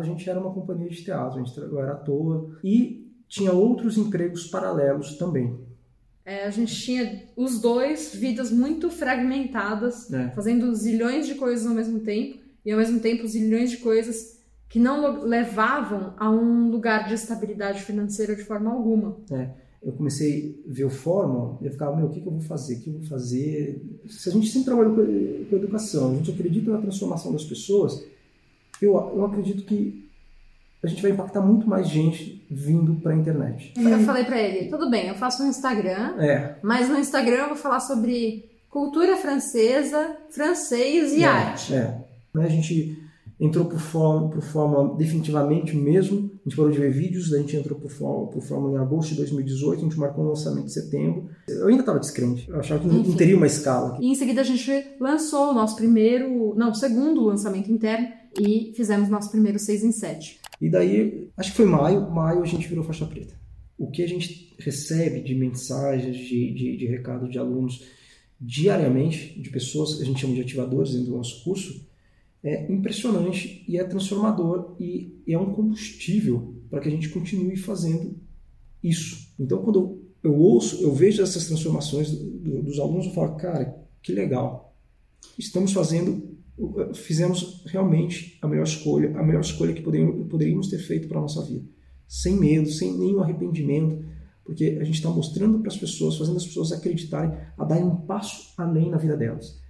a gente era uma companhia de teatro, a gente era ator e tinha outros empregos paralelos também. É, a gente tinha os dois vidas muito fragmentadas, É. fazendo zilhões de coisas ao mesmo tempo, e ao mesmo tempo zilhões de coisas que não levavam a um lugar de estabilidade financeira de forma alguma. Eu comecei a ver o fórum e eu ficava, meu, o que, que eu vou fazer? O que eu vou fazer? Se a gente sempre trabalhou com educação, a gente acredita na transformação das pessoas, eu, eu acredito que a gente vai impactar muito mais gente vindo para a internet. Eu falei pra ele, tudo bem, eu faço no Instagram, É, mas no Instagram eu vou falar sobre cultura francesa, francês e é, arte. É. Né, A gente entrou por Fórmula, Fórmula definitivamente mesmo. A gente parou de ver vídeos, daí a gente entrou por Fórmula, Fórmula em agosto de 2018, a gente marcou o lançamento em setembro. Eu ainda estava descrente, eu achava que não, não Enfim. teria uma escala. E em seguida a gente lançou o nosso primeiro, não, segundo lançamento interno e fizemos nosso primeiro 6 em 7. E daí, acho que foi maio, maio a gente virou faixa preta. O que a gente recebe de mensagens, de, de, de recado de alunos diariamente, de pessoas que a gente chama de ativadores dentro do nosso curso, é impressionante e é transformador e é um combustível para que a gente continue fazendo isso. Então, quando eu ouço, eu vejo essas transformações do- do- dos alunos, eu falo, cara, que legal. Estamos fazendo, fizemos realmente a melhor escolha, a melhor escolha que poderíamos, ter feito para a nossa vida. Sem medo, sem nenhum arrependimento, porque a gente está mostrando para as pessoas, fazendo as pessoas acreditarem, a darem um passo além na vida delas.